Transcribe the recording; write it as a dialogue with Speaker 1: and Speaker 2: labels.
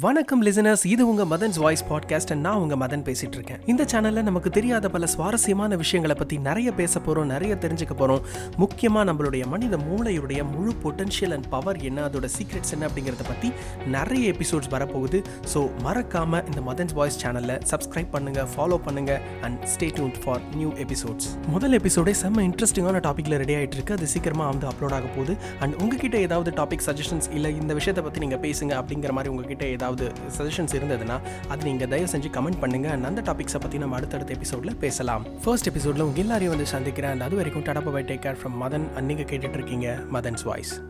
Speaker 1: வணக்கம் லிசனர்ஸ் இது உங்க மதன்ஸ் வாய்ஸ் பாட்காஸ்ட் நான் உங்க மதன் பேசிட்டு இருக்கேன் இந்த சேனல்ல நமக்கு தெரியாத பல சுவாரஸ்யமான விஷயங்களை பத்தி நிறைய பேச போறோம் நிறைய தெரிஞ்சுக்க போறோம். முக்கியமா நம்மளுடைய மனித மூளையுடைய முழு பொட்டன்ஷியல் அண்ட் பவர் என்ன அதோட சீக்ரெட்ஸ் என்ன அப்படிங்கறத பத்தி நிறைய எபிசோட்ஸ் வரப்போகுது. ஸோ மறக்காம இந்த மதன்ஸ் வாய்ஸ் சேனல்ல சப்ஸ்கிரைப் பண்ணுங்க ஃபாலோ பண்ணுங்க and stay tuned for new episodes முதல் எபிசோடே செம்ம இன்ட்ரெஸ்டிங்கான டாபிக்ல ரெடி ஆயிட்டு இருக்கு அது சீக்கிரமா வந்து அப்லோட் ஆக போகுது. அண்ட் உங்ககிட்ட ஏதாவது டாபிக் சஜஷன்ஸ் இல்ல இந்த விஷயத்தை பத்தி நீங்க பேசுங்க அப்படிங்கிற மாதிரி உங்ககிட்ட ஏதாவது சஜஷன்ஸ் இருந்ததுன்னா அது நீங்கள் தயவு செஞ்சு கமெண்ட் பண்ணுங்க. அந்த டாபிக்ஸை பற்றி நம்ம அடுத்தடுத்த எபிசோட்ல பேசலாம். ஃபர்ஸ்ட் எபிசோட்ல உங்கள் எல்லாரையும் வந்து சந்திக்கிறேன். அது வரைக்கும் டடப்பா bye take care from Madan. அன்னைக்கு கேட்டுட்ருக்கீங்க இருக்கீங்க மதன்ஸ் வாய்ஸ்.